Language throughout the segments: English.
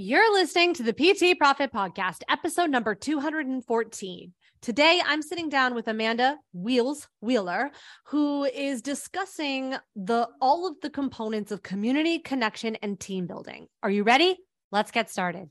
You're listening to the PT Profit Podcast, episode number 214. Today, I'm sitting down with Amanda Wheels Wheeler, who is discussing the all of the components of community connection and team building. Are you ready? Let's get started.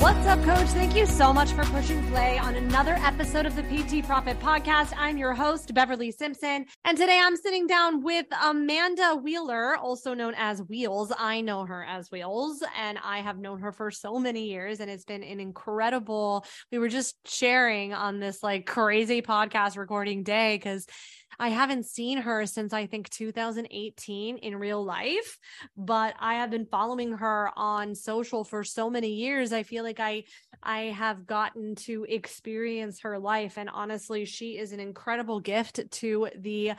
What's up, coach? Thank you so much for pushing play on another episode of the PT Profit Podcast. I'm your host, Beverly Simpson. And today I'm sitting down with Amanda Wheeler, also known as Wheels. I know her as Wheels, and I have known her for so many years. And it's been an incredible, we were just sharing on this like crazy podcast recording day because I haven't seen her since I think 2018 in real life, but I have been following her on social for so many years. I feel like I I have gotten to experience her life and honestly, she is an incredible gift to the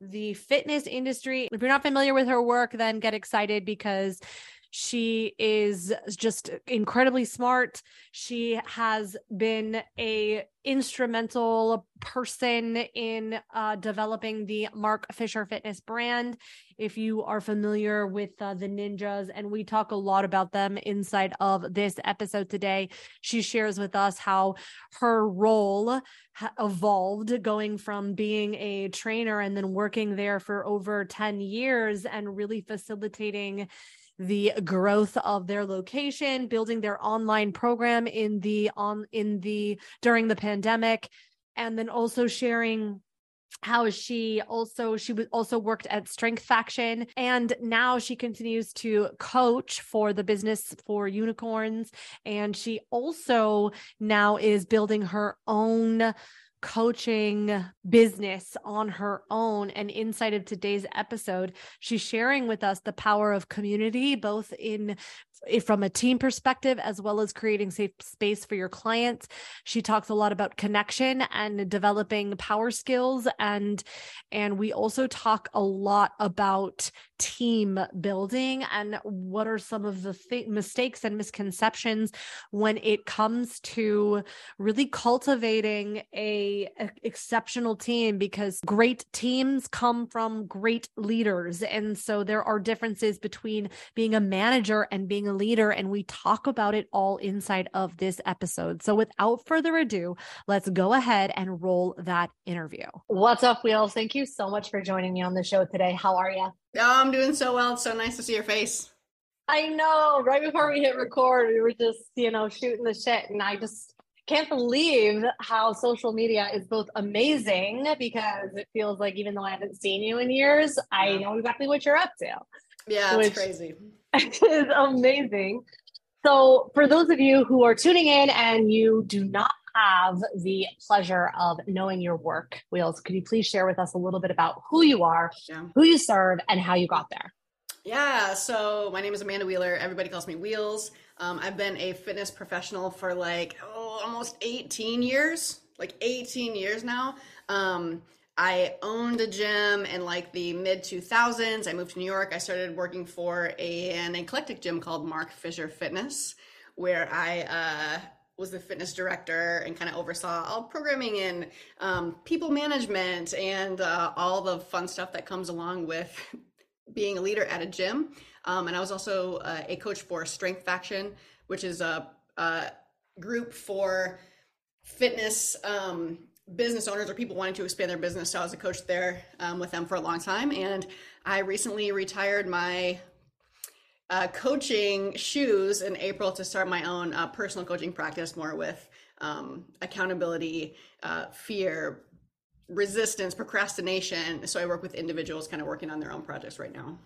the fitness industry. If you're not familiar with her work, then get excited because she is just incredibly smart. She has been a instrumental person in uh, developing the Mark Fisher Fitness brand. If you are familiar with uh, the ninjas, and we talk a lot about them inside of this episode today, she shares with us how her role ha- evolved going from being a trainer and then working there for over 10 years and really facilitating the growth of their location, building their online program in the on in the during the pandemic, and then also sharing how she also she was also worked at strength faction and now she continues to coach for the business for unicorns and she also now is building her own coaching business on her own. And inside of today's episode, she's sharing with us the power of community, both in Eh, from a team perspective as well as creating safe space for your clients. She talks a lot about connection and developing power skills and and we also talk a lot about team building and what are some of the th- mistakes and misconceptions when it comes to really cultivating a, a exceptional team because great teams come from great leaders. And so there are differences between being a manager and being a leader. And we talk about it all inside of this episode. So without further ado, let's go ahead and roll that interview. What's up, Wheels? Thank you so much for joining me on the show today. How are you? Oh, I'm doing so well. It's so nice to see your face. I know. Right before we hit record, we were just, you know, shooting the shit. And I just can't believe how social media is both amazing because it feels like even though I haven't seen you in years, I know exactly what you're up to. Yeah, it's crazy. is amazing. So, for those of you who are tuning in and you do not have the pleasure of knowing your work, Wheels, could you please share with us a little bit about who you are, yeah. who you serve, and how you got there? Yeah, so my name is Amanda Wheeler. Everybody calls me Wheels. Um, I've been a fitness professional for like oh, almost 18 years, like 18 years now. Um, I owned a gym in like the mid 2000s. I moved to New York. I started working for a, an eclectic gym called Mark Fisher Fitness, where I uh, was the fitness director and kind of oversaw all programming and um, people management and uh, all the fun stuff that comes along with being a leader at a gym. Um, and I was also uh, a coach for Strength Faction, which is a, a group for fitness. Um, business owners or people wanting to expand their business. So I was a coach there um, with them for a long time. And I recently retired my uh, coaching shoes in April to start my own uh, personal coaching practice more with um, accountability, uh, fear, resistance, procrastination. So I work with individuals kind of working on their own projects right now.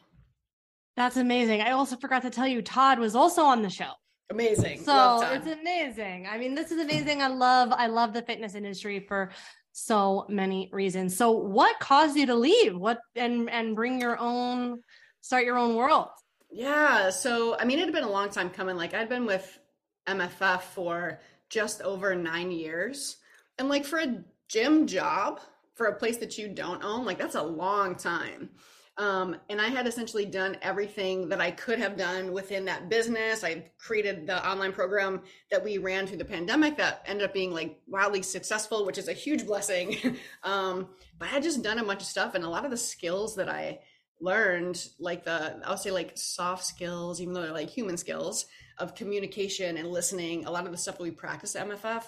That's amazing. I also forgot to tell you, Todd was also on the show. Amazing. So it's amazing. I mean, this is amazing. I love, I love the fitness industry for so many reasons. So what caused you to leave? What and and bring your own start your own world? Yeah. So, I mean, it had been a long time coming. Like, I'd been with MFF for just over nine years. And, like, for a gym job, for a place that you don't own, like, that's a long time. Um, and I had essentially done everything that I could have done within that business. I created the online program that we ran through the pandemic that ended up being like wildly successful, which is a huge blessing. um, but I had just done a bunch of stuff, and a lot of the skills that I learned, like the I'll say like soft skills, even though they're like human skills of communication and listening, a lot of the stuff that we practice at MFF,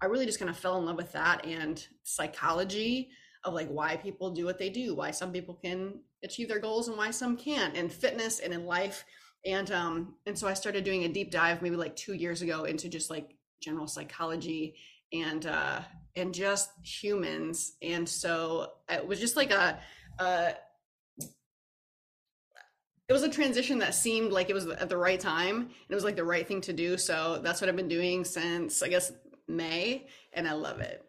I really just kind of fell in love with that and psychology of like why people do what they do, why some people can achieve their goals and why some can't, and fitness and in life. And um, and so I started doing a deep dive maybe like two years ago into just like general psychology and uh and just humans. And so it was just like a uh it was a transition that seemed like it was at the right time. And it was like the right thing to do. So that's what I've been doing since I guess May, and I love it.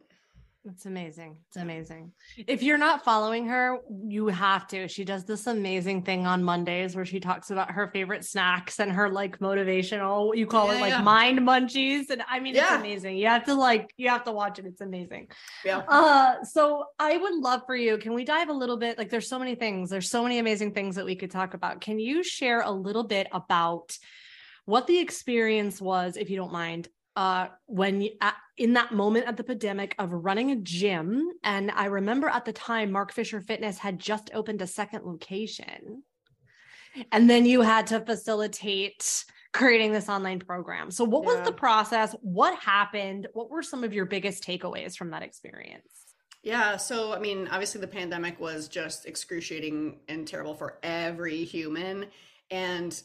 It's amazing. It's amazing. If you're not following her, you have to. She does this amazing thing on Mondays where she talks about her favorite snacks and her like motivational, you call yeah, it like yeah. mind munchies. And I mean, yeah. it's amazing. You have to like, you have to watch it. It's amazing. Yeah. Uh, so I would love for you. Can we dive a little bit? Like, there's so many things, there's so many amazing things that we could talk about. Can you share a little bit about what the experience was, if you don't mind, uh, when you, at, in that moment at the pandemic of running a gym. And I remember at the time, Mark Fisher Fitness had just opened a second location. And then you had to facilitate creating this online program. So, what yeah. was the process? What happened? What were some of your biggest takeaways from that experience? Yeah, so I mean, obviously the pandemic was just excruciating and terrible for every human. And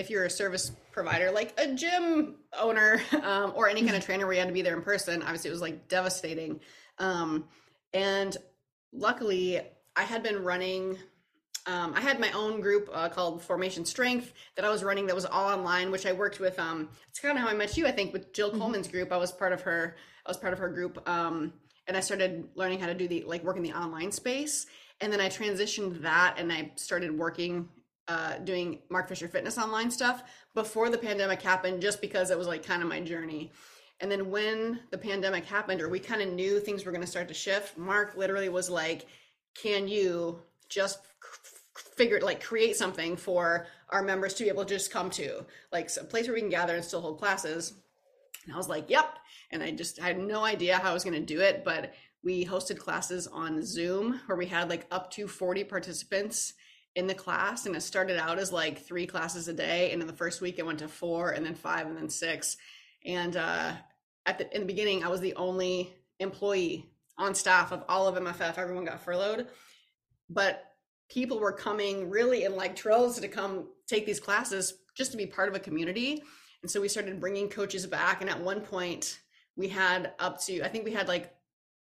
if you're a service provider like a gym owner um, or any kind of trainer where you had to be there in person obviously it was like devastating. Um, and luckily i had been running um, i had my own group uh, called formation strength that i was running that was all online which i worked with um, it's kind of how i met you i think with jill mm-hmm. coleman's group. I was part of her i was part of her group um, and i started learning how to do the like work in the online space. And then i transitioned that and i started working uh, doing Mark Fisher Fitness online stuff before the pandemic happened, just because it was like kind of my journey. And then when the pandemic happened, or we kind of knew things were going to start to shift, Mark literally was like, "Can you just figure like create something for our members to be able to just come to, like a place where we can gather and still hold classes?" And I was like, "Yep." And I just I had no idea how I was going to do it, but we hosted classes on Zoom where we had like up to 40 participants in the class and it started out as like three classes a day and in the first week it went to four and then five and then six. And uh at the in the beginning i was the only employee on staff of all of mff everyone got furloughed. But people were coming really in like droves to come take these classes just to be part of a community. And so we started bringing coaches back and at one point we had up to i think we had like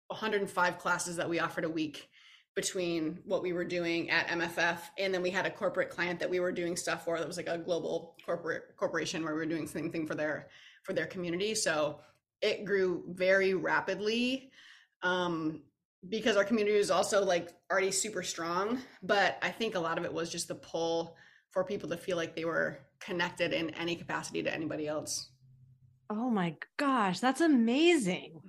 105 classes that we offered a week between what we were doing at MFF and then we had a corporate client that we were doing stuff for that was like a global corporate corporation where we were doing the same thing for their for their community. So it grew very rapidly um, because our community was also like already super strong. But I think a lot of it was just the pull for people to feel like they were connected in any capacity to anybody else. Oh my gosh, that's amazing.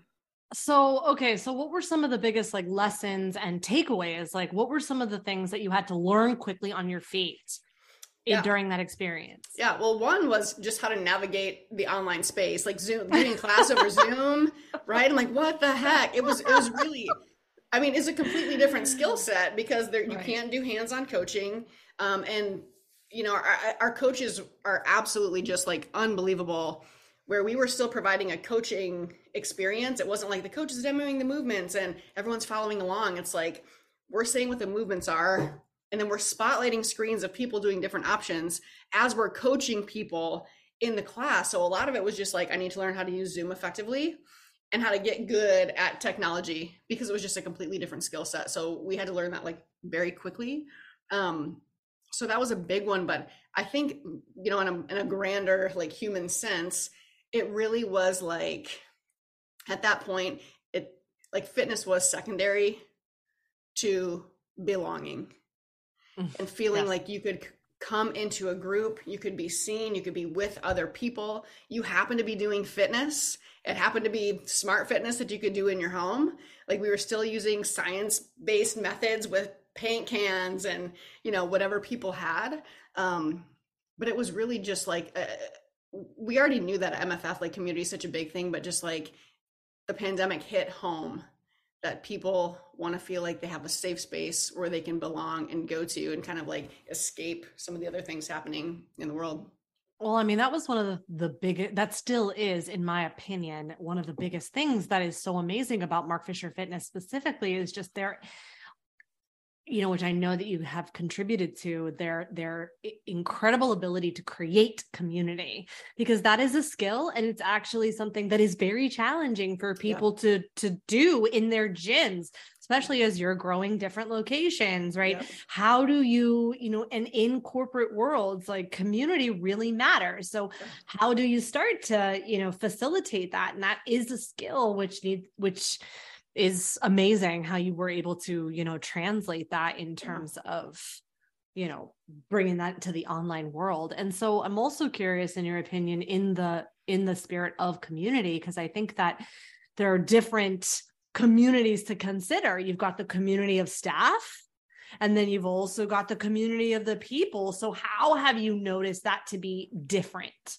So, okay, so what were some of the biggest like lessons and takeaways? Like, what were some of the things that you had to learn quickly on your feet yeah. during that experience? Yeah, well, one was just how to navigate the online space, like Zoom, doing class over Zoom, right? I'm like, what the heck? It was, it was really, I mean, it's a completely different skill set because there you right. can't do hands-on coaching, um, and you know, our, our coaches are absolutely just like unbelievable where we were still providing a coaching experience. It wasn't like the coach is demoing the movements and everyone's following along. It's like we're saying what the movements are, and then we're spotlighting screens of people doing different options as we're coaching people in the class. So a lot of it was just like, I need to learn how to use Zoom effectively and how to get good at technology because it was just a completely different skill set. So we had to learn that like very quickly. Um, so that was a big one. But I think, you know, in a, in a grander, like human sense, it really was like at that point it like fitness was secondary to belonging mm, and feeling yes. like you could come into a group, you could be seen, you could be with other people. You happen to be doing fitness. It happened to be smart fitness that you could do in your home. Like we were still using science-based methods with paint cans and, you know, whatever people had. Um, but it was really just like uh, we already knew that MFF like community is such a big thing, but just like the pandemic hit home that people want to feel like they have a safe space where they can belong and go to and kind of like escape some of the other things happening in the world. Well, I mean, that was one of the, the biggest, that still is, in my opinion, one of the biggest things that is so amazing about Mark Fisher Fitness specifically is just their you know which i know that you have contributed to their their incredible ability to create community because that is a skill and it's actually something that is very challenging for people yeah. to to do in their gyms especially as you're growing different locations right? How do you you know and in corporate worlds like community really matters. So how do you start to you know facilitate that? And that is a skill which needs which is amazing how you were able to you know translate that in terms of you know bringing that to the online world. And so i'm also curious in your opinion in the in the spirit of community because i think that there are different communities to consider. You've got the community of staff and then you've also got the community of the people. So how have you noticed that to be different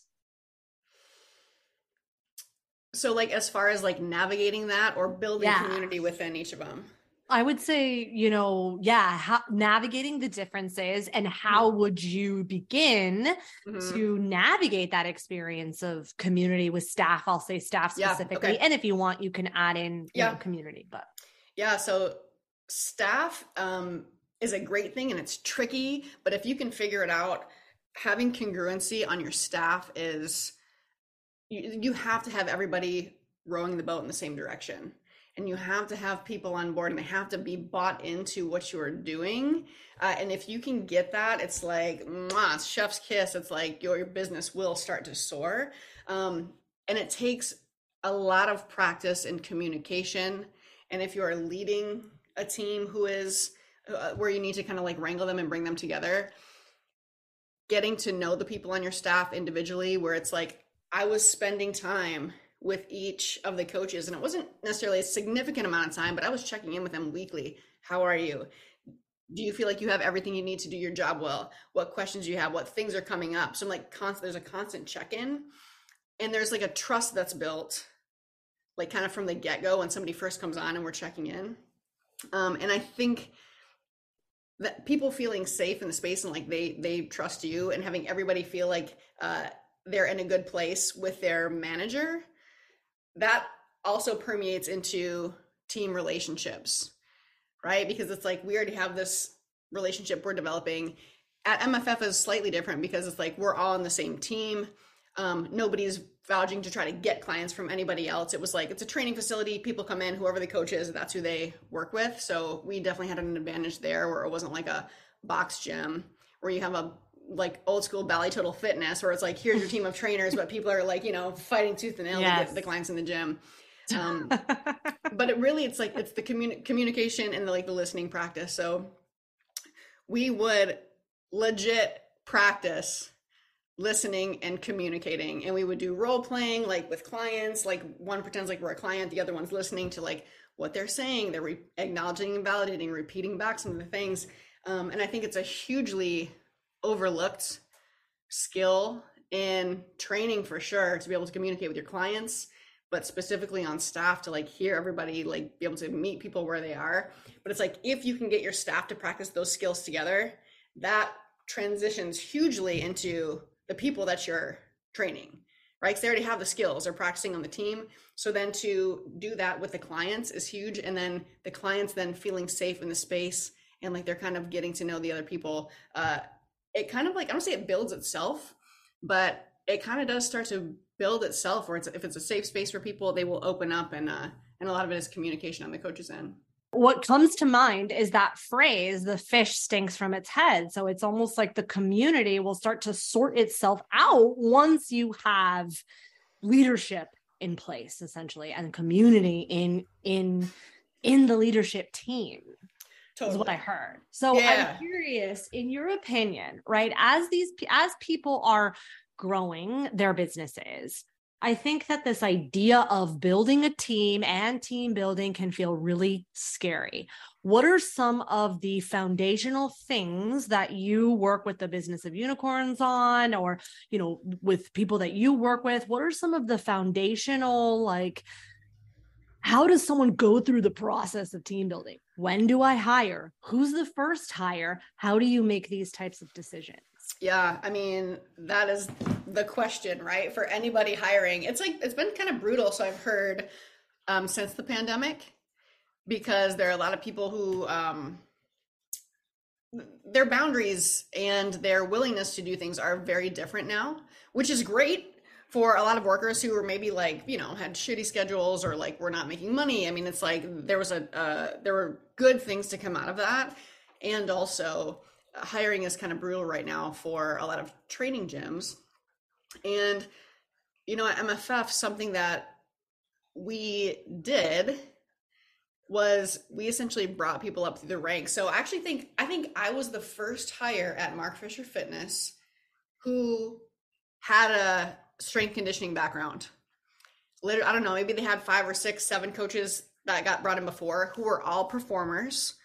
so, like, as far as like navigating that or building yeah. community within each of them? I would say, you know, yeah, how, navigating the differences and how mm-hmm. would you begin mm-hmm. to navigate that experience of community with staff? I'll say staff specifically. Yeah, okay. And if you want, you can add in yeah. Know, community, but yeah, so staff um, is a great thing and it's tricky, but if you can figure it out, having congruency on your staff is you, you have to have everybody rowing the boat in the same direction. And you have to have people on board and they have to be bought into what you're doing. Uh, and if you can get that it's like mwah, chef's kiss. It's like your, your business will start to soar. Um, and it takes a lot of practice and communication. And if you are leading a team who is uh, where you need to kind of like wrangle them and bring them together getting to know the people on your staff individually where it's like I was spending time with each of the coaches, and it wasn't necessarily a significant amount of time, but I was checking in with them weekly. How are you? Do you feel like you have everything you need to do your job well? What questions do you have? What things are coming up? So I'm like, constant. There's a constant check in, and there's like a trust that's built, like kind of from the get go when somebody first comes on and we're checking in. Um, and I think that people feeling safe in the space and like they they trust you and having everybody feel like uh, they're in a good place with their manager, that also permeates into team relationships, right? Because it's like we already have this relationship we're developing. At MFF is slightly different because it's like we're all on the same team. Um, nobody's vouching to try to get clients from anybody else. It was like it's a training facility. People come in, whoever the coach is, that's who they work with. So we definitely had an advantage there, where it wasn't like a box gym where you have a like old school Bally Total Fitness, where it's like here's your team of trainers, but people are like you know fighting tooth and nail yes. to get the clients in the gym. Um, but it really it's like it's the communi- communication and the like the listening practice. So we would legit practice listening and communicating and we would do role playing like with clients like one pretends like we're a client the other one's listening to like what they're saying they're re- acknowledging and validating repeating back some of the things um, and i think it's a hugely overlooked skill in training for sure to be able to communicate with your clients but specifically on staff to like hear everybody like be able to meet people where they are. But it's like if you can get your staff to practice those skills together that transitions hugely into the people that you're training right? Because they already have the skills they're practicing on the team. So then to do that with the clients is huge and then the clients then feeling safe in the space and like they're kind of getting to know the other people uh, it kind of like I don't say it builds itself, but it kind of does start to build itself. Where it's if it's a safe space for people, they will open up, and uh, and a lot of it is communication on the coach's end. What comes to mind is that phrase, the fish stinks from its head. So it's almost like the community will start to sort itself out once you have leadership in place essentially and community in in in the leadership team totally. is what I heard. So yeah. I'm curious, in your opinion, right? As these as people are growing their businesses, I think that this idea of building a team and team building can feel really scary. What are some of the foundational things that you work with the business of unicorns on or, you know, with people that you work with? What are some of the foundational like how does someone go through the process of team building? When do I hire? Who's the first hire? How do you make these types of decisions? Yeah, I mean, that is the question, right? For anybody hiring. It's like it's been kind of brutal, so I've heard um since the pandemic because there are a lot of people who um their boundaries and their willingness to do things are very different now, which is great for a lot of workers who were maybe like you know had shitty schedules or like were not making money i mean it's like there was a uh, there were good things to come out of that. And also uh, hiring is kind of brutal right now for a lot of training gyms. And you know at mff something that we did was we essentially brought people up through the ranks. So i actually think i think i was the first hire at mark fisher fitness who had a strength conditioning background. Literally, I don't know, maybe they had five or six, seven coaches that got brought in before who were all performers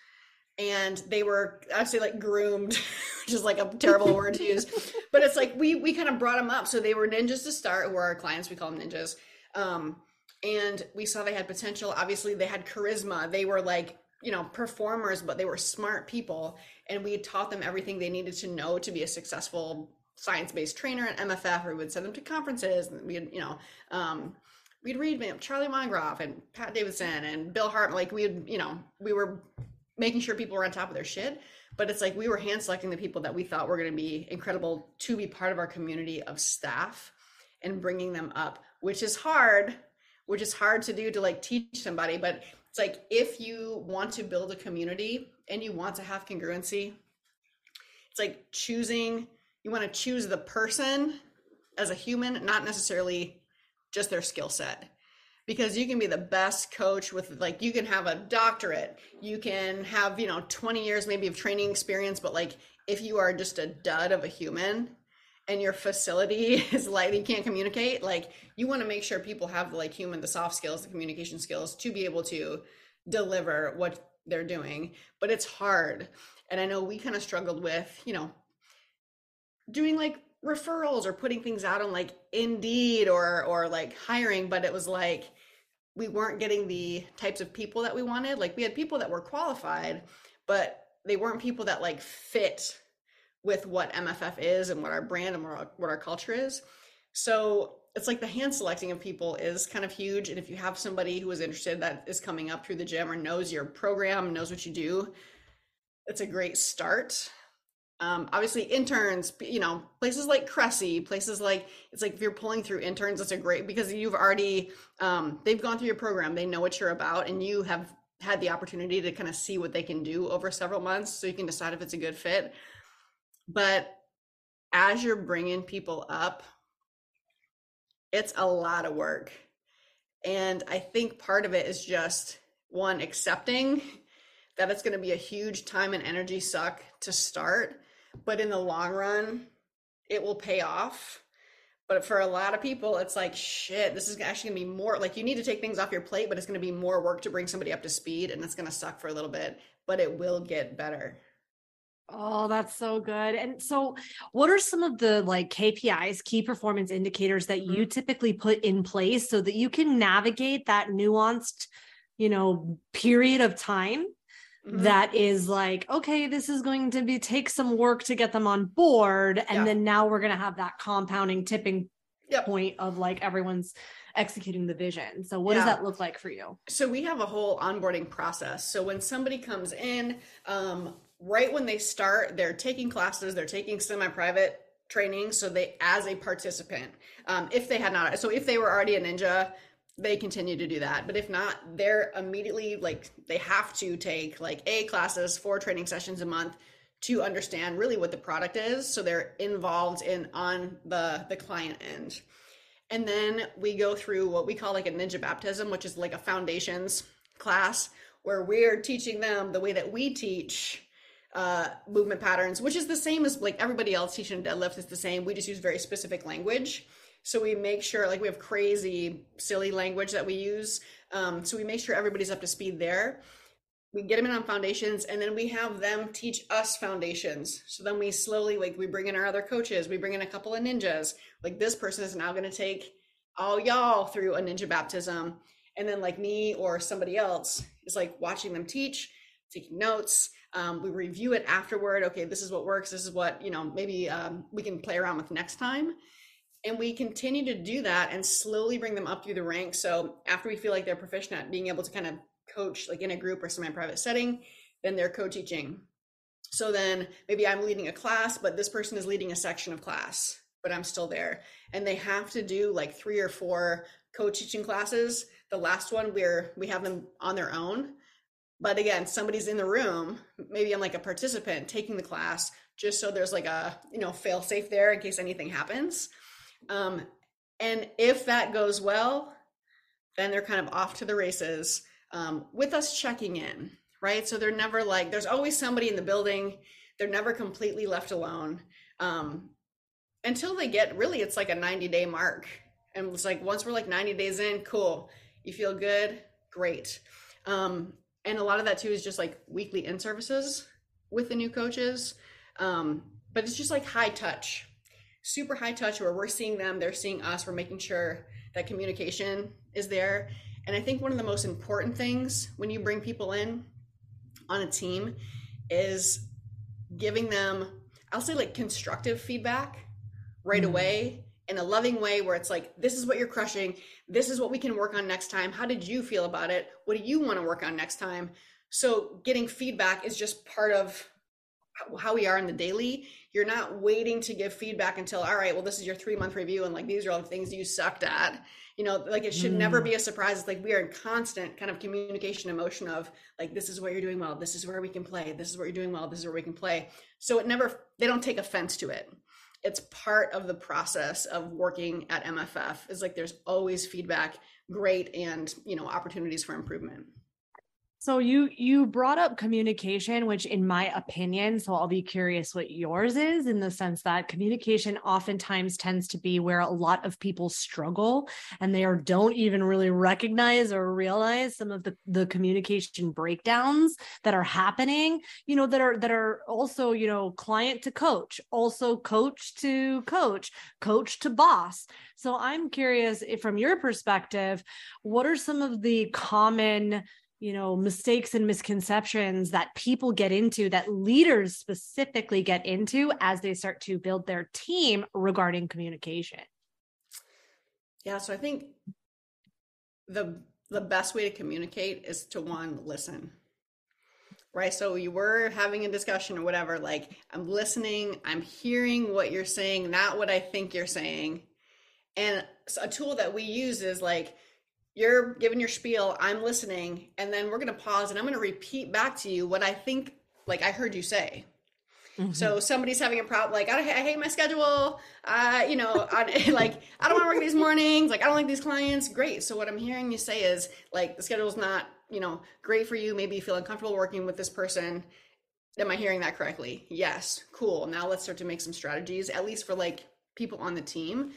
and they were I'd say like groomed, which is like a terrible word to use. But it's like we we kind of brought them up. So they were ninjas to start, who are our clients, we call them ninjas. Um, and we saw they had potential. Obviously, they had charisma. They were like, you know, performers, but they were smart people. And we taught them everything they needed to know to be a successful science-based trainer at MFF, we would send them to conferences, and we'd, you know, um, we'd read Charlie Weingroff and Pat Davidson and Bill Hart. Like we'd, you know, we were making sure people were on top of their shit. But it's like we were hand selecting the people that we thought were going to be incredible to be part of our community of staff and bringing them up, which is hard, which is hard to do to like teach somebody. But it's like if you want to build a community and you want to have congruency, it's like choosing you want to choose the person as a human, not necessarily just their skill set. Because you can be the best coach with like you can have a doctorate, you can have, you know, 20 years maybe of training experience, but like if you are just a dud of a human and your facility is like you can't communicate, like you want to make sure people have like human, the soft skills, the communication skills to be able to deliver what they're doing. But it's hard. And I know we kind of struggled with, you know, doing like referrals or putting things out on like Indeed or or like hiring, but it was like we weren't getting the types of people that we wanted. Like we had people that were qualified, but they weren't people that like fit with what MFF is and what our brand and what our, what our culture is. So it's like the hand selecting of people is kind of huge. And if you have somebody who is interested that is coming up through the gym or knows your program, knows what you do, it's a great start. Um, obviously interns you know places like cressy places like it's like if you're pulling through interns it's a great because you've already um, they've gone through your program they know what you're about and you have had the opportunity to kind of see what they can do over several months so you can decide if it's a good fit. But as you're bringing people up it's a lot of work. And i think part of it is just one accepting that it's going to be a huge time and energy suck to start but in the long run, it will pay off. But for a lot of people, it's like, shit, this is actually gonna be more like you need to take things off your plate, but it's gonna be more work to bring somebody up to speed and it's gonna suck for a little bit, but it will get better. Oh, that's so good. And so, what are some of the like KPIs, key performance indicators that you mm-hmm. typically put in place so that you can navigate that nuanced, you know, period of time Mm-hmm. that is like okay this is going to be take some work to get them on board and yeah. then now we're going to have that compounding tipping yep. point of like everyone's executing the vision so what yeah. does that look like for you so we have a whole onboarding process so when somebody comes in um, right when they start they're taking classes they're taking semi-private training so they as a participant um, if they had not so if they were already a ninja they continue to do that. But if not, they're immediately like they have to take like A classes, four training sessions a month to understand really what the product is. So they're involved in on the the client end. And then we go through what we call like a ninja baptism, which is like a foundations class where we're teaching them the way that we teach uh, movement patterns, which is the same as like everybody else teaching deadlift is the same. We just use very specific language. So we make sure like we have crazy, silly language that we use. Um, so we make sure everybody's up to speed there. We get them in on foundations and then we have them teach us foundations. So then we slowly like we bring in our other coaches, we bring in a couple of ninjas. Like this person is now going to take all y'all through a ninja baptism. And then like me or somebody else is like watching them teach, taking notes. Um, we review it afterward. Okay, this is what works. This is what, you know, maybe um, we can play around with next time and we continue to do that and slowly bring them up through the ranks. So after we feel like they're proficient at being able to kind of coach like in a group or semi-private setting then they're co-teaching. So then maybe i'm leading a class but this person is leading a section of class but i'm still there. And they have to do like three or four co-teaching classes. The last one where we have them on their own. But again somebody's in the room maybe i'm like a participant taking the class just so there's like a you know fail safe there in case anything happens um, and if that goes well, then they're kind of off to the races um, with us checking in, right? So they're never like, there's always somebody in the building. They're never completely left alone um, until they get really, it's like a 90 day mark. And it's like, once we're like 90 days in, cool. You feel good? Great. Um, and a lot of that too is just like weekly in services with the new coaches. Um, but it's just like high touch, super high touch where we're seeing them, they're seeing us, we're making sure that communication is there. And I think one of the most important things when you bring people in on a team is giving them, I'll say like constructive feedback right mm-hmm. away in a loving way where it's like, this is what you're crushing. This is what we can work on next time. How did you feel about it? What do you want to work on next time? So getting feedback is just part of how we are in the daily you're not waiting to give feedback until all right well this is your three month review and like these are all the things you sucked at. You know like it should mm. never be a surprise. It's like we are in constant kind of communication emotion of like this is what you're doing well. This is where we can play. This is what you're doing well. This is where we can play. So it never they don't take offense to it. It's part of the process of working at mff is like there's always feedback great and you know opportunities for improvement so you you brought up communication, which in my opinion, so I'll be curious what yours is in the sense that communication oftentimes tends to be where a lot of people struggle and they don't even really recognize or realize some of the, the communication breakdowns that are happening, you know, that are that are also, you know, client to coach, also coach to coach, coach to boss. So I'm curious if from your perspective, what are some of the common you know mistakes and misconceptions that people get into that leaders specifically get into as they start to build their team regarding communication. Yeah so i think the the best way to communicate is to one listen right? So you were having a discussion or whatever like i'm listening i'm hearing what you're saying not what i think you're saying. And a tool that we use is like you're giving your spiel i'm listening and then we're going to pause and i'm going to repeat back to you what i think like i heard you say. Mm-hmm. so somebody's having a problem like i, I hate my schedule uh, you know I, like i don't want to work these mornings like i don't like these clients great. So what i'm hearing you say is like the schedule's not you know great for you maybe you feel uncomfortable working with this person. Am i hearing that correctly? Yes. Cool. Now let's start to make some strategies at least for like people on the team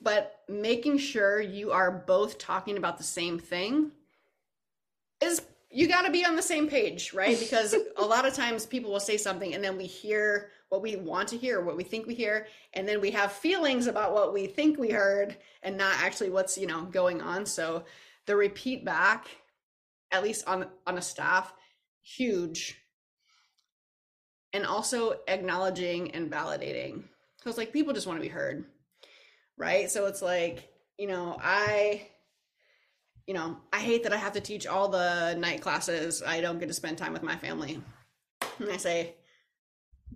but making sure you are both talking about the same thing is you got to be on the same page, right? Because a lot of times people will say something and then we hear what we want to hear, what we think we hear, and then we have feelings about what we think we heard and not actually what's, you know, going on. So the repeat back at least on on a staff huge. And also acknowledging and validating. Cuz like people just want to be heard right? So it's like, you know, I you know, I hate that I have to teach all the night classes. I don't get to spend time with my family. And I say,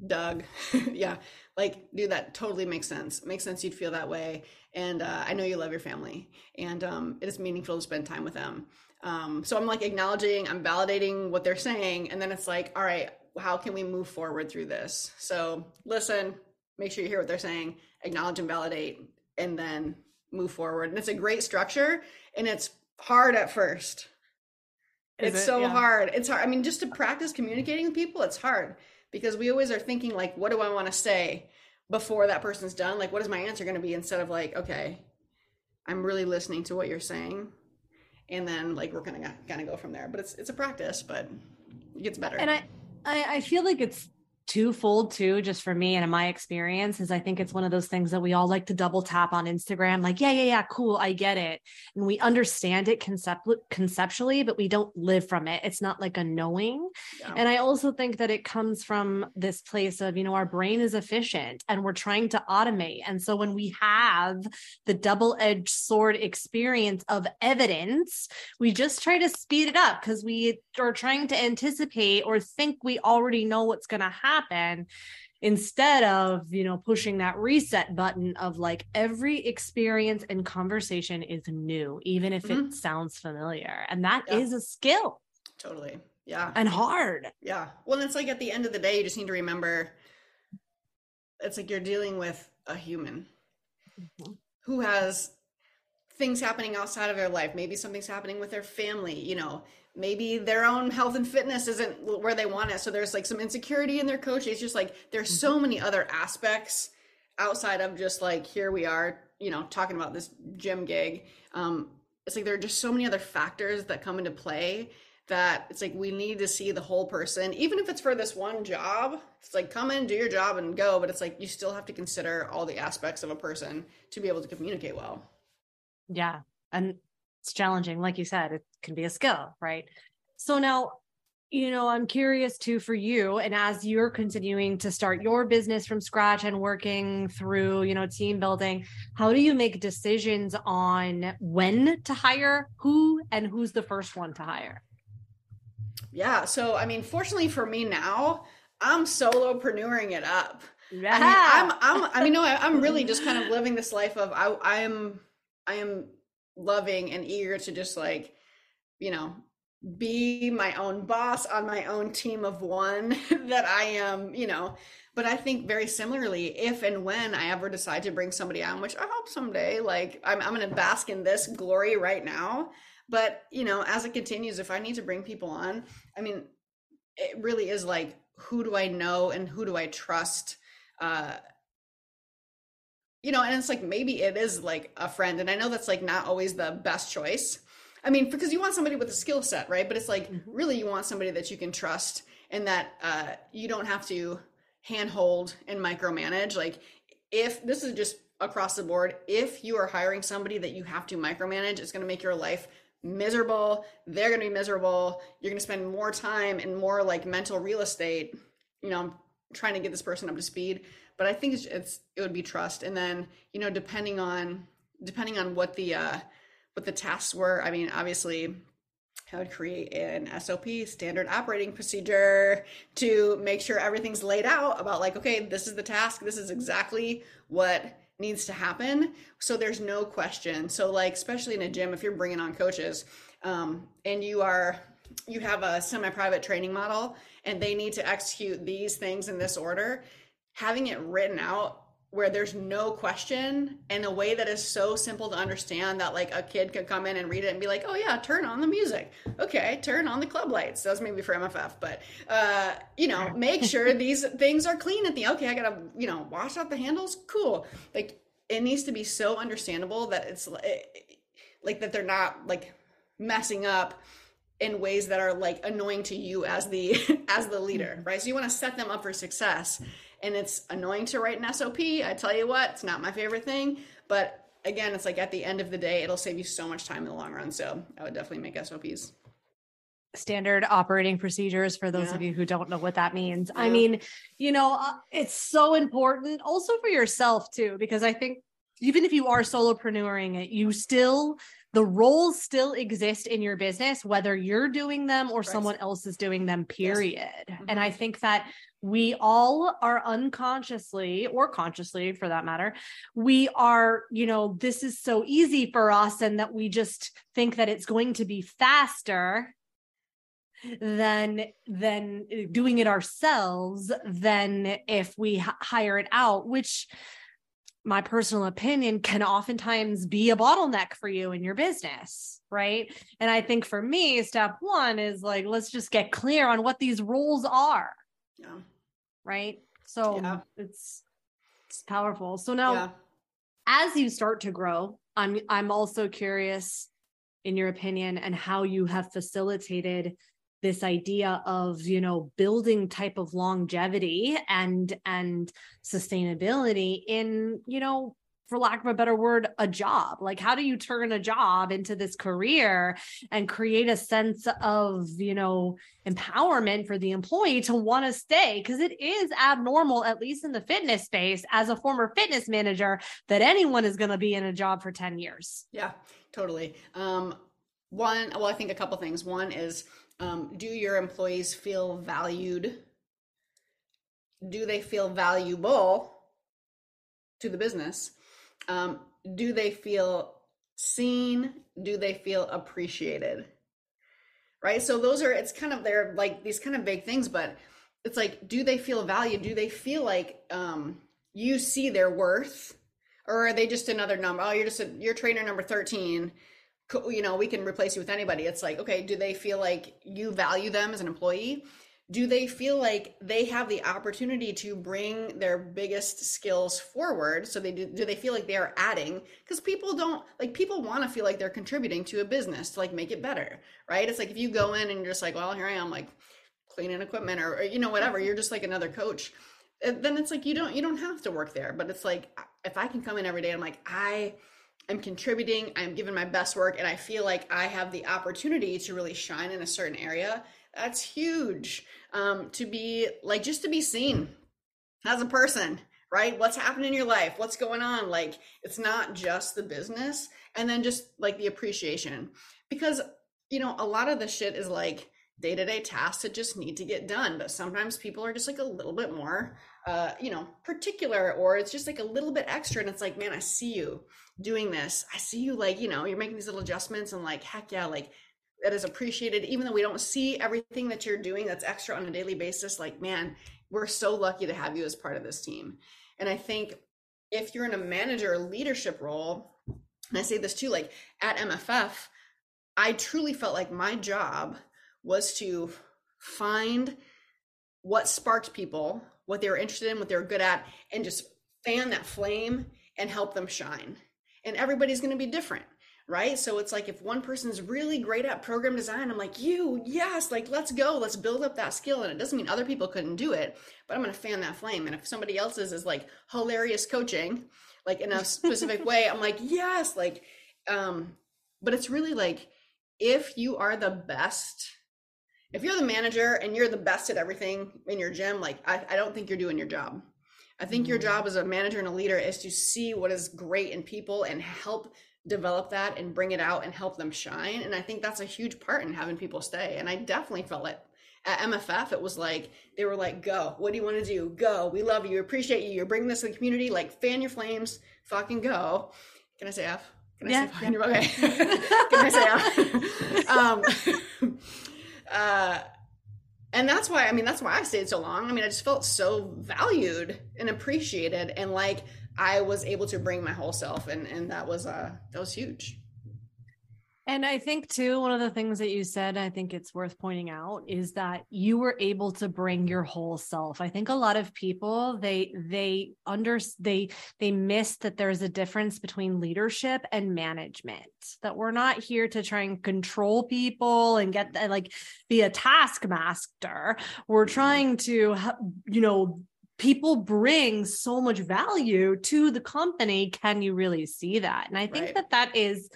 Doug, yeah, like, dude, that totally makes sense. Makes sense you'd feel that way. And uh, I know you love your family, and um, it is meaningful to spend time with them. Um, so I'm like acknowledging, I'm validating what they're saying, and then it's like, all right, how can we move forward through this? So listen, make sure you hear what they're saying, acknowledge and validate, and then move forward. And it's a great structure and it's hard at first. Is it's it? so yeah. hard. It's hard. I mean, just to practice communicating with people, it's hard because we always are thinking like, what do I want to say before that person's done? Like, what is my answer going to be? Instead of like, okay, I'm really listening to what you're saying, and then like we're gonna kind of go from there. But it's it's a practice, but it gets better. And I I, I feel like it's twofold too just for me and in my experience is i think it's one of those things that we all like to double tap on instagram like yeah yeah yeah cool i get it. And we understand it concept- conceptually but we don't live from it. It's not like a knowing. Yeah. and i also think that it comes from this place of you know our brain is efficient and we're trying to automate. And so when we have the double-edged sword experience of evidence we just try to speed it up because we are trying to anticipate or think we already know what's going to happen happen instead of you know pushing that reset button of like every experience and conversation is new even if mm-hmm. it sounds familiar. And that yeah. is a skill. Totally. Yeah. And hard. Yeah. Well it's like at the end of the day you just need to remember it's like you're dealing with a human mm-hmm. who has things happening outside of their life. Maybe something's happening with their family you know maybe their own health and fitness isn't where they want it. So there's like some insecurity in their coach. It's just like there's so many other aspects outside of just like here we are you know talking about this gym gig. Um it's like there are just so many other factors that come into play that it's like we need to see the whole person. Even if it's for this one job it's like come in do your job and go. But it's like you still have to consider all the aspects of a person to be able to communicate well. Yeah. And it's challenging. Like you said it can be a skill right? So now you know i'm curious too for you and as you're continuing to start your business from scratch and working through you know team building how do you make decisions on when to hire who and who's the first one to hire? Yeah so i mean fortunately for me now i'm solopreneuring it up. Yeah. I mean, I'm, I'm, I mean, no, I'm really just kind of living this life of I, I'm, I am loving and eager to just like, you know, be my own boss on my own team of one that I am, you know. But I think very similarly, if and when I ever decide to bring somebody on, which I hope someday, like I'm, I'm going to bask in this glory right now. But, you know, as it continues, if I need to bring people on, I mean, it really is like, who do I know and who do I trust? Uh, you know, and it's like maybe it is like a friend. And I know that's like not always the best choice. I mean, because you want somebody with a skill set, right? But it's like mm-hmm. really you want somebody that you can trust and that uh, you don't have to handhold and micromanage. Like, if this is just across the board, if you are hiring somebody that you have to micromanage, it's going to make your life miserable. They're going to be miserable. You're going to spend more time and more like mental real estate, you know, trying to get this person up to speed but I think it's, it's it would be trust, and then you know depending on depending on what the uh, what the tasks were. I mean, obviously, I would create an SOP, standard operating procedure, to make sure everything's laid out about like, okay, this is the task, this is exactly what needs to happen. So there's no question. So like, especially in a gym, if you're bringing on coaches, um, and you are you have a semi-private training model, and they need to execute these things in this order having it written out where there's no question in a way that is so simple to understand that like a kid could come in and read it and be like oh yeah turn on the music. Okay turn on the club lights. That's maybe for mff but uh you know make sure these things are clean at the okay i gotta you know wash out the handles. Cool. Like it needs to be so understandable that it's like that they're not like messing up in ways that are like annoying to you as the as the leader right? So you want to set them up for success and it's annoying to write an SOP. I tell you what, it's not my favorite thing, but again, it's like at the end of the day, it'll save you so much time in the long run. So I would definitely make SOPs. Standard operating procedures for those yeah. of you who don't know what that means. Yeah. I mean, you know, uh, it's so important also for yourself too, because I think even if you are solopreneuring it, you still the roles still exist in your business, whether you're doing them or right. someone else is doing them, period. Yes. Mm-hmm. And I think that we all are unconsciously or consciously for that matter we are you know this is so easy for us and that we just think that it's going to be faster than than doing it ourselves than if we h- hire it out which my personal opinion can oftentimes be a bottleneck for you in your business right and i think for me step one is like let's just get clear on what these rules are Yeah. right so Yeah. it's it's powerful so now Yeah. as you start to grow i'm i'm also curious in your opinion and how you have facilitated this idea of you know building type of longevity and and sustainability in you know for lack of a better word a job like how do you turn a job into this career and create a sense of you know empowerment for the employee to want to stay because it is abnormal at least in the fitness space as a former fitness manager that anyone is going to be in a job for 10 years Yeah, totally. Um, one, well, I think a couple things. One is, um, do your employees feel valued? Do they feel valuable to the business? Um, do they feel seen? Do they feel appreciated? Right. So those are, it's kind of, they're like these kind of big things, but it's like, do they feel valued? Do they feel like um, you see their worth? Or are they just another number? Oh, you're just a, you're trainer number 13 co- you know we can replace you with anybody. It's like okay do they feel like you value them as an employee? Do they feel like they have the opportunity to bring their biggest skills forward? So they do, do they feel like they are adding? Because people don't like people want to feel like they're contributing to a business to like make it better right? It's like if you go in and you're just like well here i am like cleaning equipment or, or you know whatever you're just like another coach uh, then it's like you don't you don't have to work there. But it's like if i can come in every day i'm like i am contributing i'm giving my best work and i feel like i have the opportunity to really shine in a certain area. That's huge. Um, to be like just to be seen as a person right? What's happening in your life? What's going on? Like it's not just the business and then just like the appreciation. Because you know a lot of the shit is like day-to-day tasks that just need to get done but sometimes people are just like a little bit more uh you know particular or it's just like a little bit extra and it's like man i see you doing this. I see you like you know you're making these little adjustments and like heck yeah like that is appreciated. Even though we don't see everything that you're doing that's extra on a daily basis like man we're so lucky to have you as part of this team. And i think if you're in a manager leadership role and i say this too like at mff i truly felt like my job was to find what sparked people what they were interested in what they were good at and just fan that flame and help them shine. And everybody's going to be different right? So it's like if one person's really great at program design i'm like you yes like let's go let's build up that skill. And it doesn't mean other people couldn't do it but i'm going to fan that flame. And if somebody else's is like hilarious coaching like in a specific way i'm like yes like um but it's really like if you are the best if you're the manager and you're the best at everything in your gym like i, I don't think you're doing your job. I think your job as a manager and a leader is to see what is great in people and help develop that and bring it out and help them shine. And i think that's a huge part in having people stay. And i definitely felt it. At mff it was like they were like go. What do you want to do? Go. We love you. We appreciate you. You're bringing this to the community. Like fan your flames. Fucking go. Can i say f? Can I Yeah, say fucking okay. Can i say f? Um uh and that's why i mean that's why i stayed so long. I mean i just felt so valued and appreciated. And like i was able to bring my whole self and and that was uh that was huge And I think too, one of the things that you said, I think it's worth pointing out is that you were able to bring your whole self. I think a lot of people they they under they they miss that there's a difference between leadership and management. That we're not here to try and control people and get like be a taskmaster. We're trying to you know people bring so much value to the company. Can you really see that? And I think Right. that that is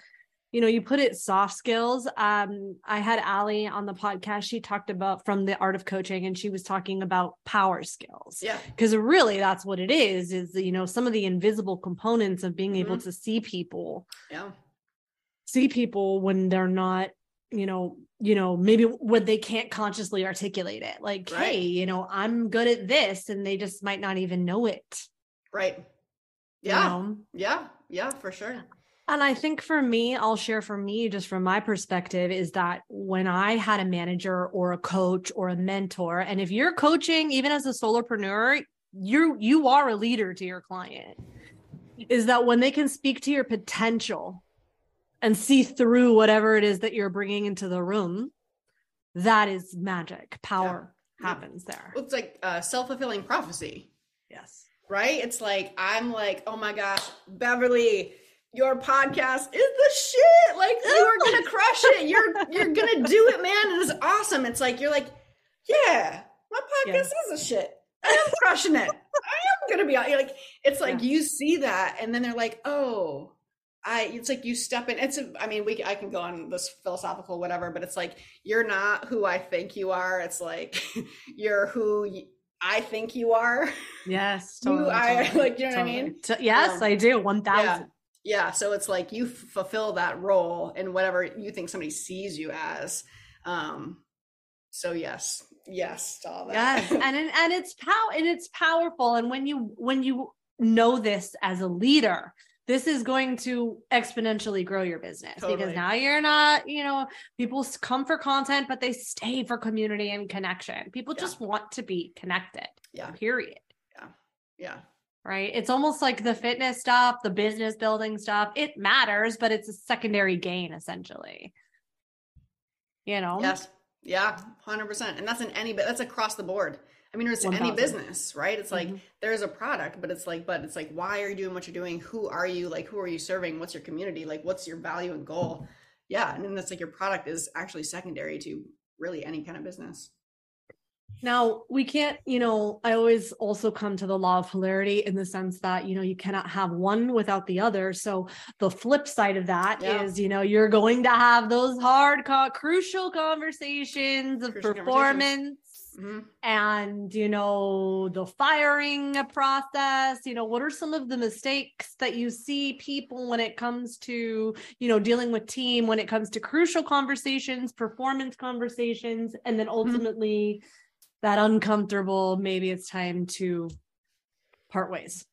you know, you put it soft skills. Um, I had Ali on the podcast. She talked about from the art of coaching, and she was talking about power skills. yeah Because really, that's what it is. Is you know some of the invisible components of being able to see people, yeah see people when they're not, you know, you know, maybe when they can't consciously articulate it. Like, Right. hey, you know, I'm good at this, and they just might not even know it. right you yeah know? yeah yeah for sure And I think for me, I'll share for me, just from my perspective, is that when I had a manager or a coach or a mentor, and if you're coaching, even as a solopreneur, you're you are a leader to your client. is that when they can speak to your potential and see through whatever it is that you're bringing into the room, that is magic. Power yeah. happens there. Well, it's like uh, self fulfilling prophecy. Yes. Right? It's like, I'm like, oh my gosh, Beverly, your podcast is the shit. Like you are gonna crush it. You're you're gonna do it, man. It's awesome. It's like you're like, yeah, my podcast yes. is a shit. I am crushing it. I am gonna be out. You're like it's like yeah. you see that, and then they're like, oh, I. It's like you step in. It's a. I mean, we. I can go on this philosophical whatever, but it's like you're not who I think you are. It's like you're who. I think you are. Yes, totally. I like. You know totally. what I mean? yes, um, I do. One thousand. Yeah. Yeah. So it's like you fulfill that role in whatever you think somebody sees you as. Um. So yes, yes to all that. Yes, and and it's power and it's powerful. And when you when you know this as a leader, this is going to exponentially grow your business totally. because now you're not, you know, people come for content, but they stay for community and connection. People yeah. just want to be connected. Yeah. Period. Yeah. Yeah. Right. It's almost like the fitness stuff, the business building stuff. It matters, but it's a secondary gain essentially. You know? Yes. Yeah, 100%. And that's in any, but that's across the board. I mean, it's 1, any business, right? It's like mm-hmm. there's a product, but it's like, but it's like, why are you doing what you're doing? Who are you? Like, who are you serving? What's your community? Like, what's your value and goal? Yeah. And then that's like your product is actually secondary to really any kind of business. Now, we can't, you know, I always also come to the law of polarity in the sense that, you know, you cannot have one without the other. So the flip side of that yeah. is, you know, you're going to have those hard, co- crucial conversations of crucial performance. Conversations. Mm-hmm. and you know the firing process you know what are some of the mistakes that you see people when it comes to you know dealing with team when it comes to crucial conversations performance conversations and then mm-hmm. ultimately mm-hmm that uncomfortable maybe it's time to part ways.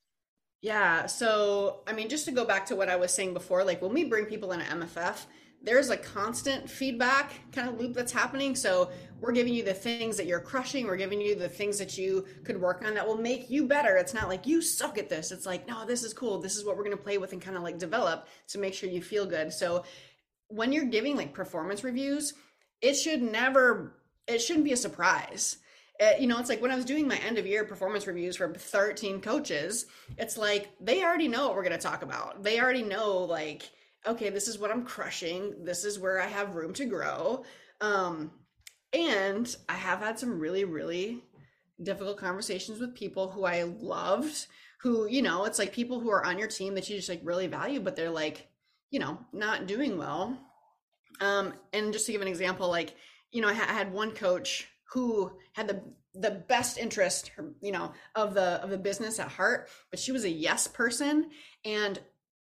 Yeah so i mean just to go back to what i was saying before like when we bring people in an mff there's a constant feedback kind of loop that's happening. So we're giving you the things that you're crushing. We're giving you the things that you could work on that will make you better. It's not like you suck at this. It's like no this is cool. This is what we're going to play with and kind of like develop to make sure you feel good. So when you're giving like performance reviews it should never it shouldn't be a surprise you know, it's like when I was doing my end of year performance reviews for 13 coaches, it's like they already know what we're going to talk about. They already know, like, okay, this is what I'm crushing. This is where I have room to grow. Um, and I have had some really, really difficult conversations with people who I loved, who, you know, it's like people who are on your team that you just like really value, but they're like, you know, not doing well. Um, and just to give an example, like, you know, I, ha- I had one coach who had the the best interest you know of the of the business at heart but she was a yes person and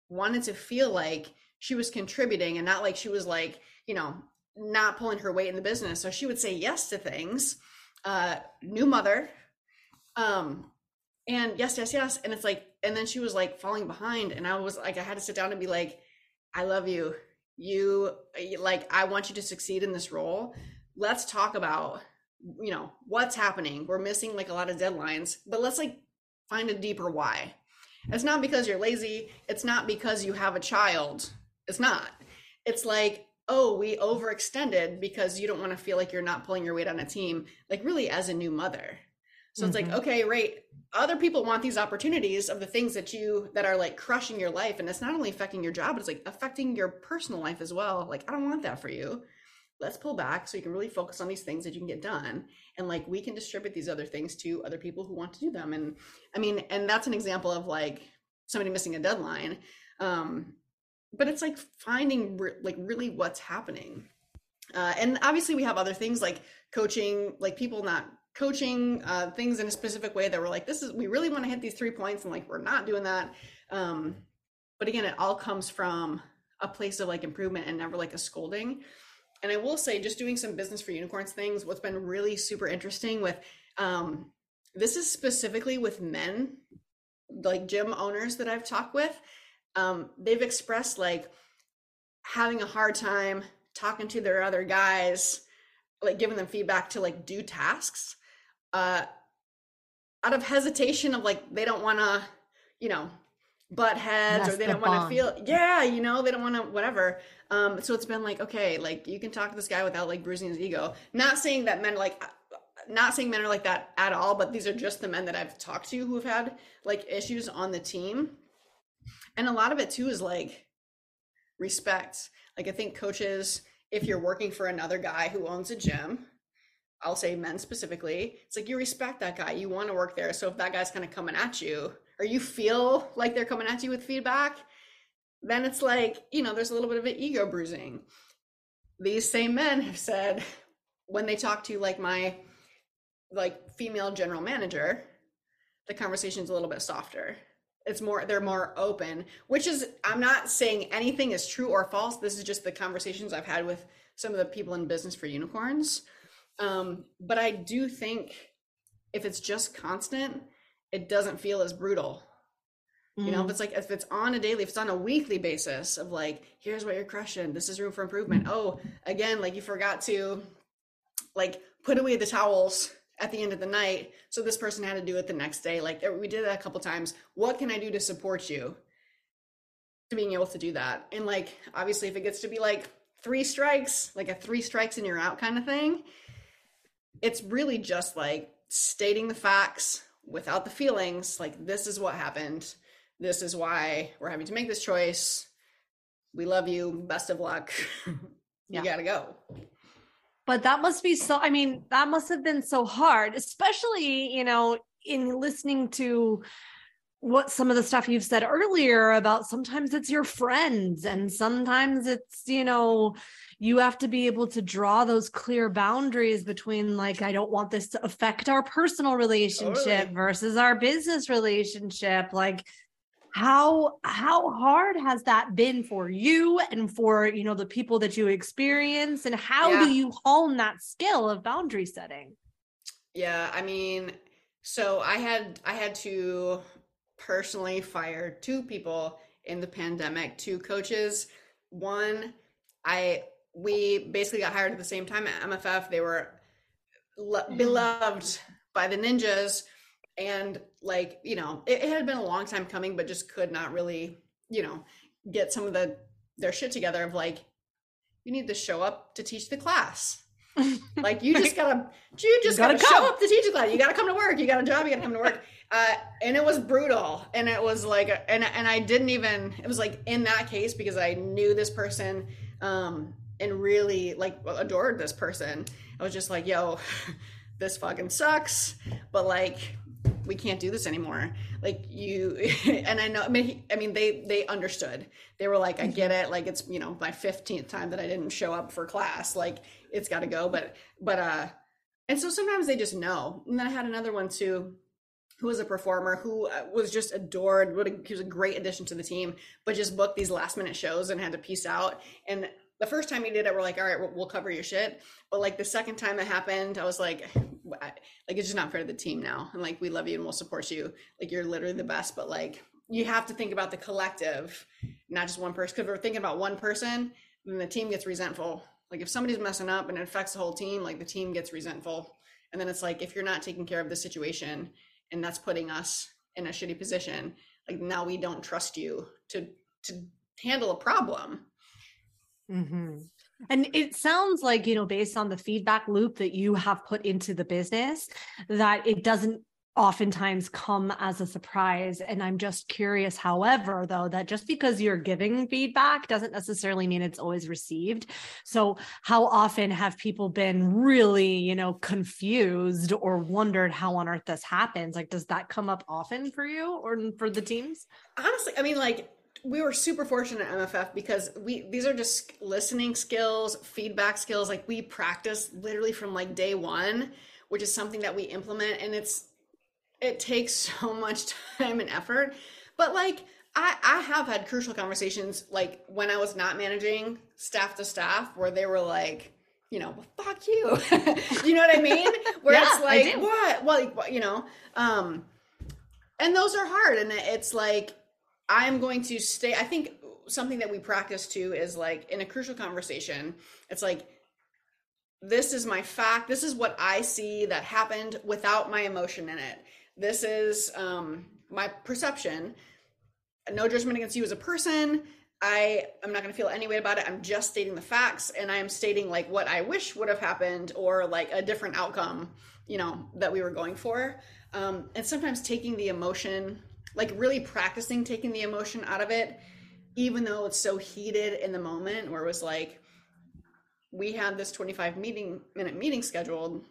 wanted to feel like she was contributing and not like she was like you know not pulling her weight in the business. So she would say yes to things uh new mother um and yes yes yes. And it's like and then she was like falling behind and i was like i had to sit down and be like i love you. You like i want you to succeed in this role. Let's talk about you know what's happening? We're missing like a lot of deadlines but let's like find a deeper why. It's not because you're lazy. It's not because you have a child. It's not. It's like oh we overextended because you don't want to feel like you're not pulling your weight on a team like really as a new mother. So mm-hmm. it's like mm-hmm. okay right other people want these opportunities of the things that you that are like crushing your life and it's not only affecting your job it's like affecting your personal life as well. Like i don't want that for you let's pull back so you can really focus on these things that you can get done. And like we can distribute these other things to other people who want to do them. And i mean and that's an example of like somebody missing a deadline. Um but it's like finding re- like really what's happening. Uh, and obviously we have other things like coaching like people not coaching uh, things in a specific way that we're like this is we really want to hit these three points and like we're not doing that. Um but again it all comes from a place of like improvement and never like a scolding and I will say, just doing some business for unicorns things, what's been really super interesting with um, this is specifically with men, like gym owners that I've talked with. Um, they've expressed like having a hard time talking to their other guys, like giving them feedback to like do tasks uh, out of hesitation of like they don't want to, you know, butt heads or they don't want to feel yeah you know they don't want to whatever. Um so it's been like okay like you can talk to this guy without like bruising his ego. Not saying that men like not saying men are like that at all but these are just the men that i've talked to who have had like issues on the team. And a lot of it too is like respect. Like i think coaches if you're working for another guy who owns a gym i'll say men specifically it's like you respect that guy. You want to work there. So if that guy's kind of coming at you or you feel like they're coming at you with feedback, then it's like, you know, there's a little bit of an ego bruising. These same men have said when they talk to like my like female general manager, the conversation's a little bit softer. It's more they're more open, which is I'm not saying anything is true or false. This is just the conversations I've had with some of the people in business for unicorns. Um, but I do think if it's just constant, it doesn't feel as brutal. Mm. You know, if mm. it's like if it's on a daily, if it's on a weekly basis of like, here's what you're crushing, this is room for improvement. Oh, again, like you forgot to like put away the towels at the end of the night, so this person had to do it the next day. Like we did that a couple times. What can I do to support you? To being able to do that, and like obviously, if it gets to be like three strikes, like a three strikes and you're out kind of thing, it's really just like stating the facts without the feelings like this is what happened. This is why we're having to make this choice. We love you. Best of luck. You yeah. gotta go. But that must be so i mean that must have been so hard especially you know in listening to what some of the stuff you've said earlier about sometimes it's your friends and sometimes it's you know you have to be able to draw those clear boundaries between like i don't want this to affect our personal relationship totally. versus our business relationship like how how hard has that been for you and for you know the people that you experience and how yeah. do you hone that skill of boundary setting yeah i mean so i had i had to personally fire two people in the pandemic two coaches one i we basically got hired at the same time at MFF. They were lo- beloved by the ninjas. And like, you know, it, it, had been a long time coming, but just could not really, you know, get some of the their shit together of like, you need to show up to teach the class. like you just gotta you just you gotta, gotta show up to teach the class. You gotta come to work. You got a job, you gotta come to work. Uh, and it was brutal. And it was like and and I didn't even it was like in that case because I knew this person um and really like adored this person. I was just like, yo, this fucking sucks, but like we can't do this anymore. Like you and I know I mean I mean they they understood. They were like, I get it. Like it's, you know, my 15th time that I didn't show up for class. Like it's got to go, but but uh and so sometimes they just know. And then I had another one too who was a performer who uh, was just adored. What a, he was a great addition to the team, but just booked these last minute shows and had to piece out. And the first time he did it, we're like, all right, we'll, we'll cover your shit. But like the second time it happened, I was like, like it's just not fair to the team now. And like, we love you and we'll support you. Like you're literally the best. But like, you have to think about the collective, not just one person. Because we're thinking about one person, then the team gets resentful. Like if somebody's messing up and it affects the whole team, like the team gets resentful. And then it's like, if you're not taking care of the situation and that's putting us in a shitty position, like now we don't trust you to to handle a problem Mm-hmm. And it sounds like, you know, based on the feedback loop that you have put into the business, that it doesn't oftentimes come as a surprise. And I'm just curious, however, though, that just because you're giving feedback doesn't necessarily mean it's always received. So, how often have people been really, you know, confused or wondered how on earth this happens? Like, does that come up often for you or for the teams? Honestly, I mean, like, we were super fortunate at MFF because we these are just listening skills, feedback skills. Like we practice literally from like day one, which is something that we implement, and it's it takes so much time and effort. But like I I have had crucial conversations like when I was not managing staff to staff where they were like you know, well, fuck you. you know what I mean? Where yeah, it's like, what? Well, you know, um, and those are hard. And it's like, I'm going to stay. I think something that we practice too is like in a crucial conversation, it's like, this is my fact. This is what I see that happened without my emotion in it. This is um, my perception. no judgment against you as a person. I am not going to feel any way about it. I'm just stating the facts and I am stating like what I wish would have happened or like a different outcome, you know, that we were going for. Um, and sometimes taking the emotion, like really practicing taking the emotion out of it, even though it's so heated in the moment where it was like, we had this 25 meeting minute meeting scheduled.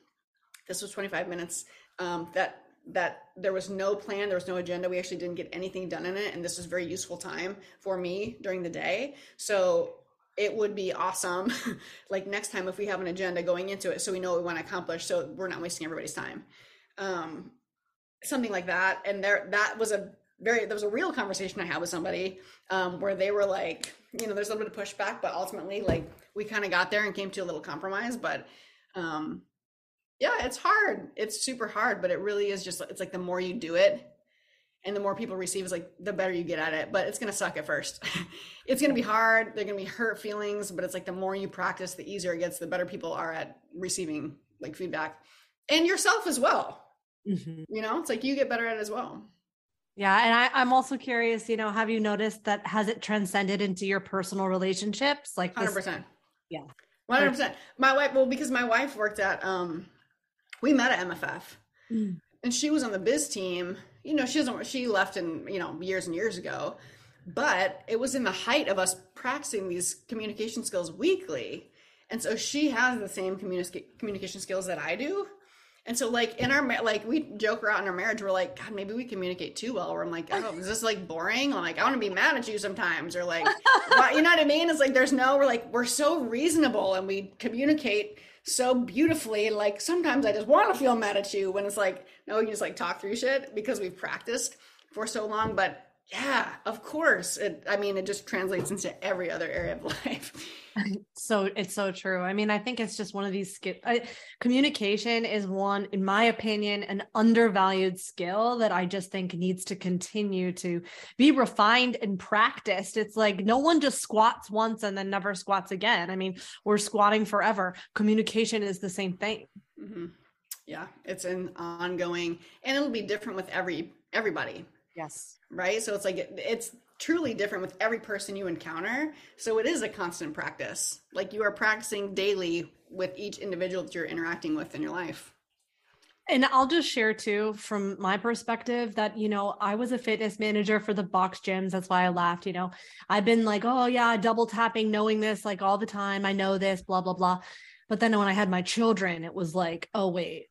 This was 25 minutes. Um, that that there was no plan, there was no agenda. We actually didn't get anything done in it, and this was very useful time for me during the day. So it would be awesome, like next time if we have an agenda going into it, so we know what we want to accomplish, so we're not wasting everybody's time. Um, something like that, and there that was a very there was a real conversation I had with somebody um, where they were like, you know, there's a little bit of pushback, but ultimately, like we kind of got there and came to a little compromise, but um yeah, it's hard. It's super hard, but it really is just it's like the more you do it and the more people receive is like the better you get at it, but it's going to suck at first. it's going to be hard, there're going to be hurt feelings, but it's like the more you practice, the easier it gets, the better people are at receiving like feedback and yourself as well. Mm-hmm. You know, it's like you get better at it as well. Yeah. And I, I'm also curious, you know, have you noticed that has it transcended into your personal relationships? Like this- 100%. Yeah. 100%. My wife, well, because my wife worked at, um, we met at MFF mm. and she was on the biz team. You know, she doesn't, she left in, you know, years and years ago, but it was in the height of us practicing these communication skills weekly. And so she has the same communi- communication skills that I do. And so, like in our like, we joke around in our marriage. We're like, God, maybe we communicate too well. Or I'm like, oh, is this like boring? I'm like, I want to be mad at you sometimes, or like, you know what I mean? It's like there's no. We're like, we're so reasonable, and we communicate so beautifully. Like sometimes I just want to feel mad at you when it's like, no, we can just like talk through shit because we've practiced for so long. But yeah, of course. It, I mean, it just translates into every other area of life. so it's so true. I mean, I think it's just one of these skill. communication is one, in my opinion, an undervalued skill that I just think needs to continue to be refined and practiced. It's like no one just squats once and then never squats again. I mean, we're squatting forever. Communication is the same thing. Mm-hmm. Yeah, it's an ongoing, and it'll be different with every everybody. Yes. Right. So it's like it, it's truly different with every person you encounter. So it is a constant practice. Like you are practicing daily with each individual that you're interacting with in your life. And I'll just share too, from my perspective, that, you know, I was a fitness manager for the box gyms. That's why I laughed. You know, I've been like, oh, yeah, double tapping, knowing this like all the time. I know this, blah, blah, blah. But then when I had my children, it was like, oh, wait,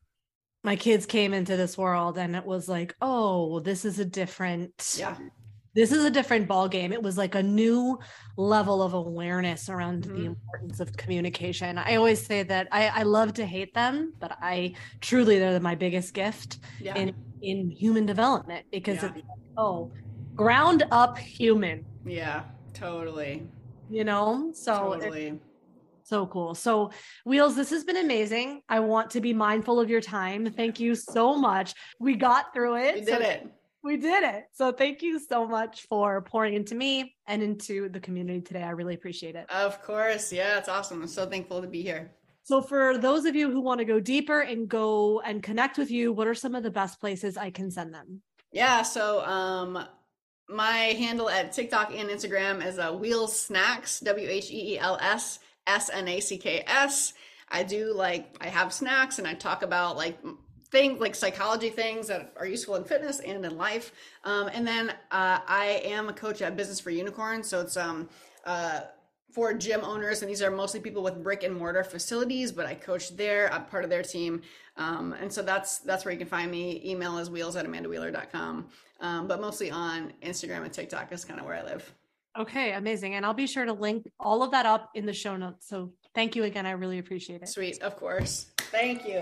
my kids came into this world and it was like, oh, this is a different. Yeah this is a different ball game it was like a new level of awareness around mm-hmm. the importance of communication i always say that I, I love to hate them but i truly they're my biggest gift yeah. in in human development because yeah. it's like, oh ground up human yeah totally you know so totally. So cool. So, Wheels, this has been amazing. I want to be mindful of your time. Thank you so much. We got through it. We did so it we did it. So thank you so much for pouring into me and into the community today. I really appreciate it. Of course. Yeah, it's awesome. I'm so thankful to be here. So for those of you who want to go deeper and go and connect with you, what are some of the best places I can send them? Yeah, so um my handle at TikTok and Instagram is uh, Wheels Snacks, W H E E L S S N A C K S. I do like I have snacks and I talk about like things like psychology things that are useful in fitness and in life. Um, and then uh, I am a coach at Business for Unicorns. So it's um, uh, for gym owners, and these are mostly people with brick and mortar facilities, but I coach there. I'm part of their team. Um, and so that's that's where you can find me. Email is wheels at amandawheeler.com. Um, but mostly on Instagram and TikTok is kind of where I live. Okay, amazing. And I'll be sure to link all of that up in the show notes. So thank you again. I really appreciate it. Sweet, of course. Thank you.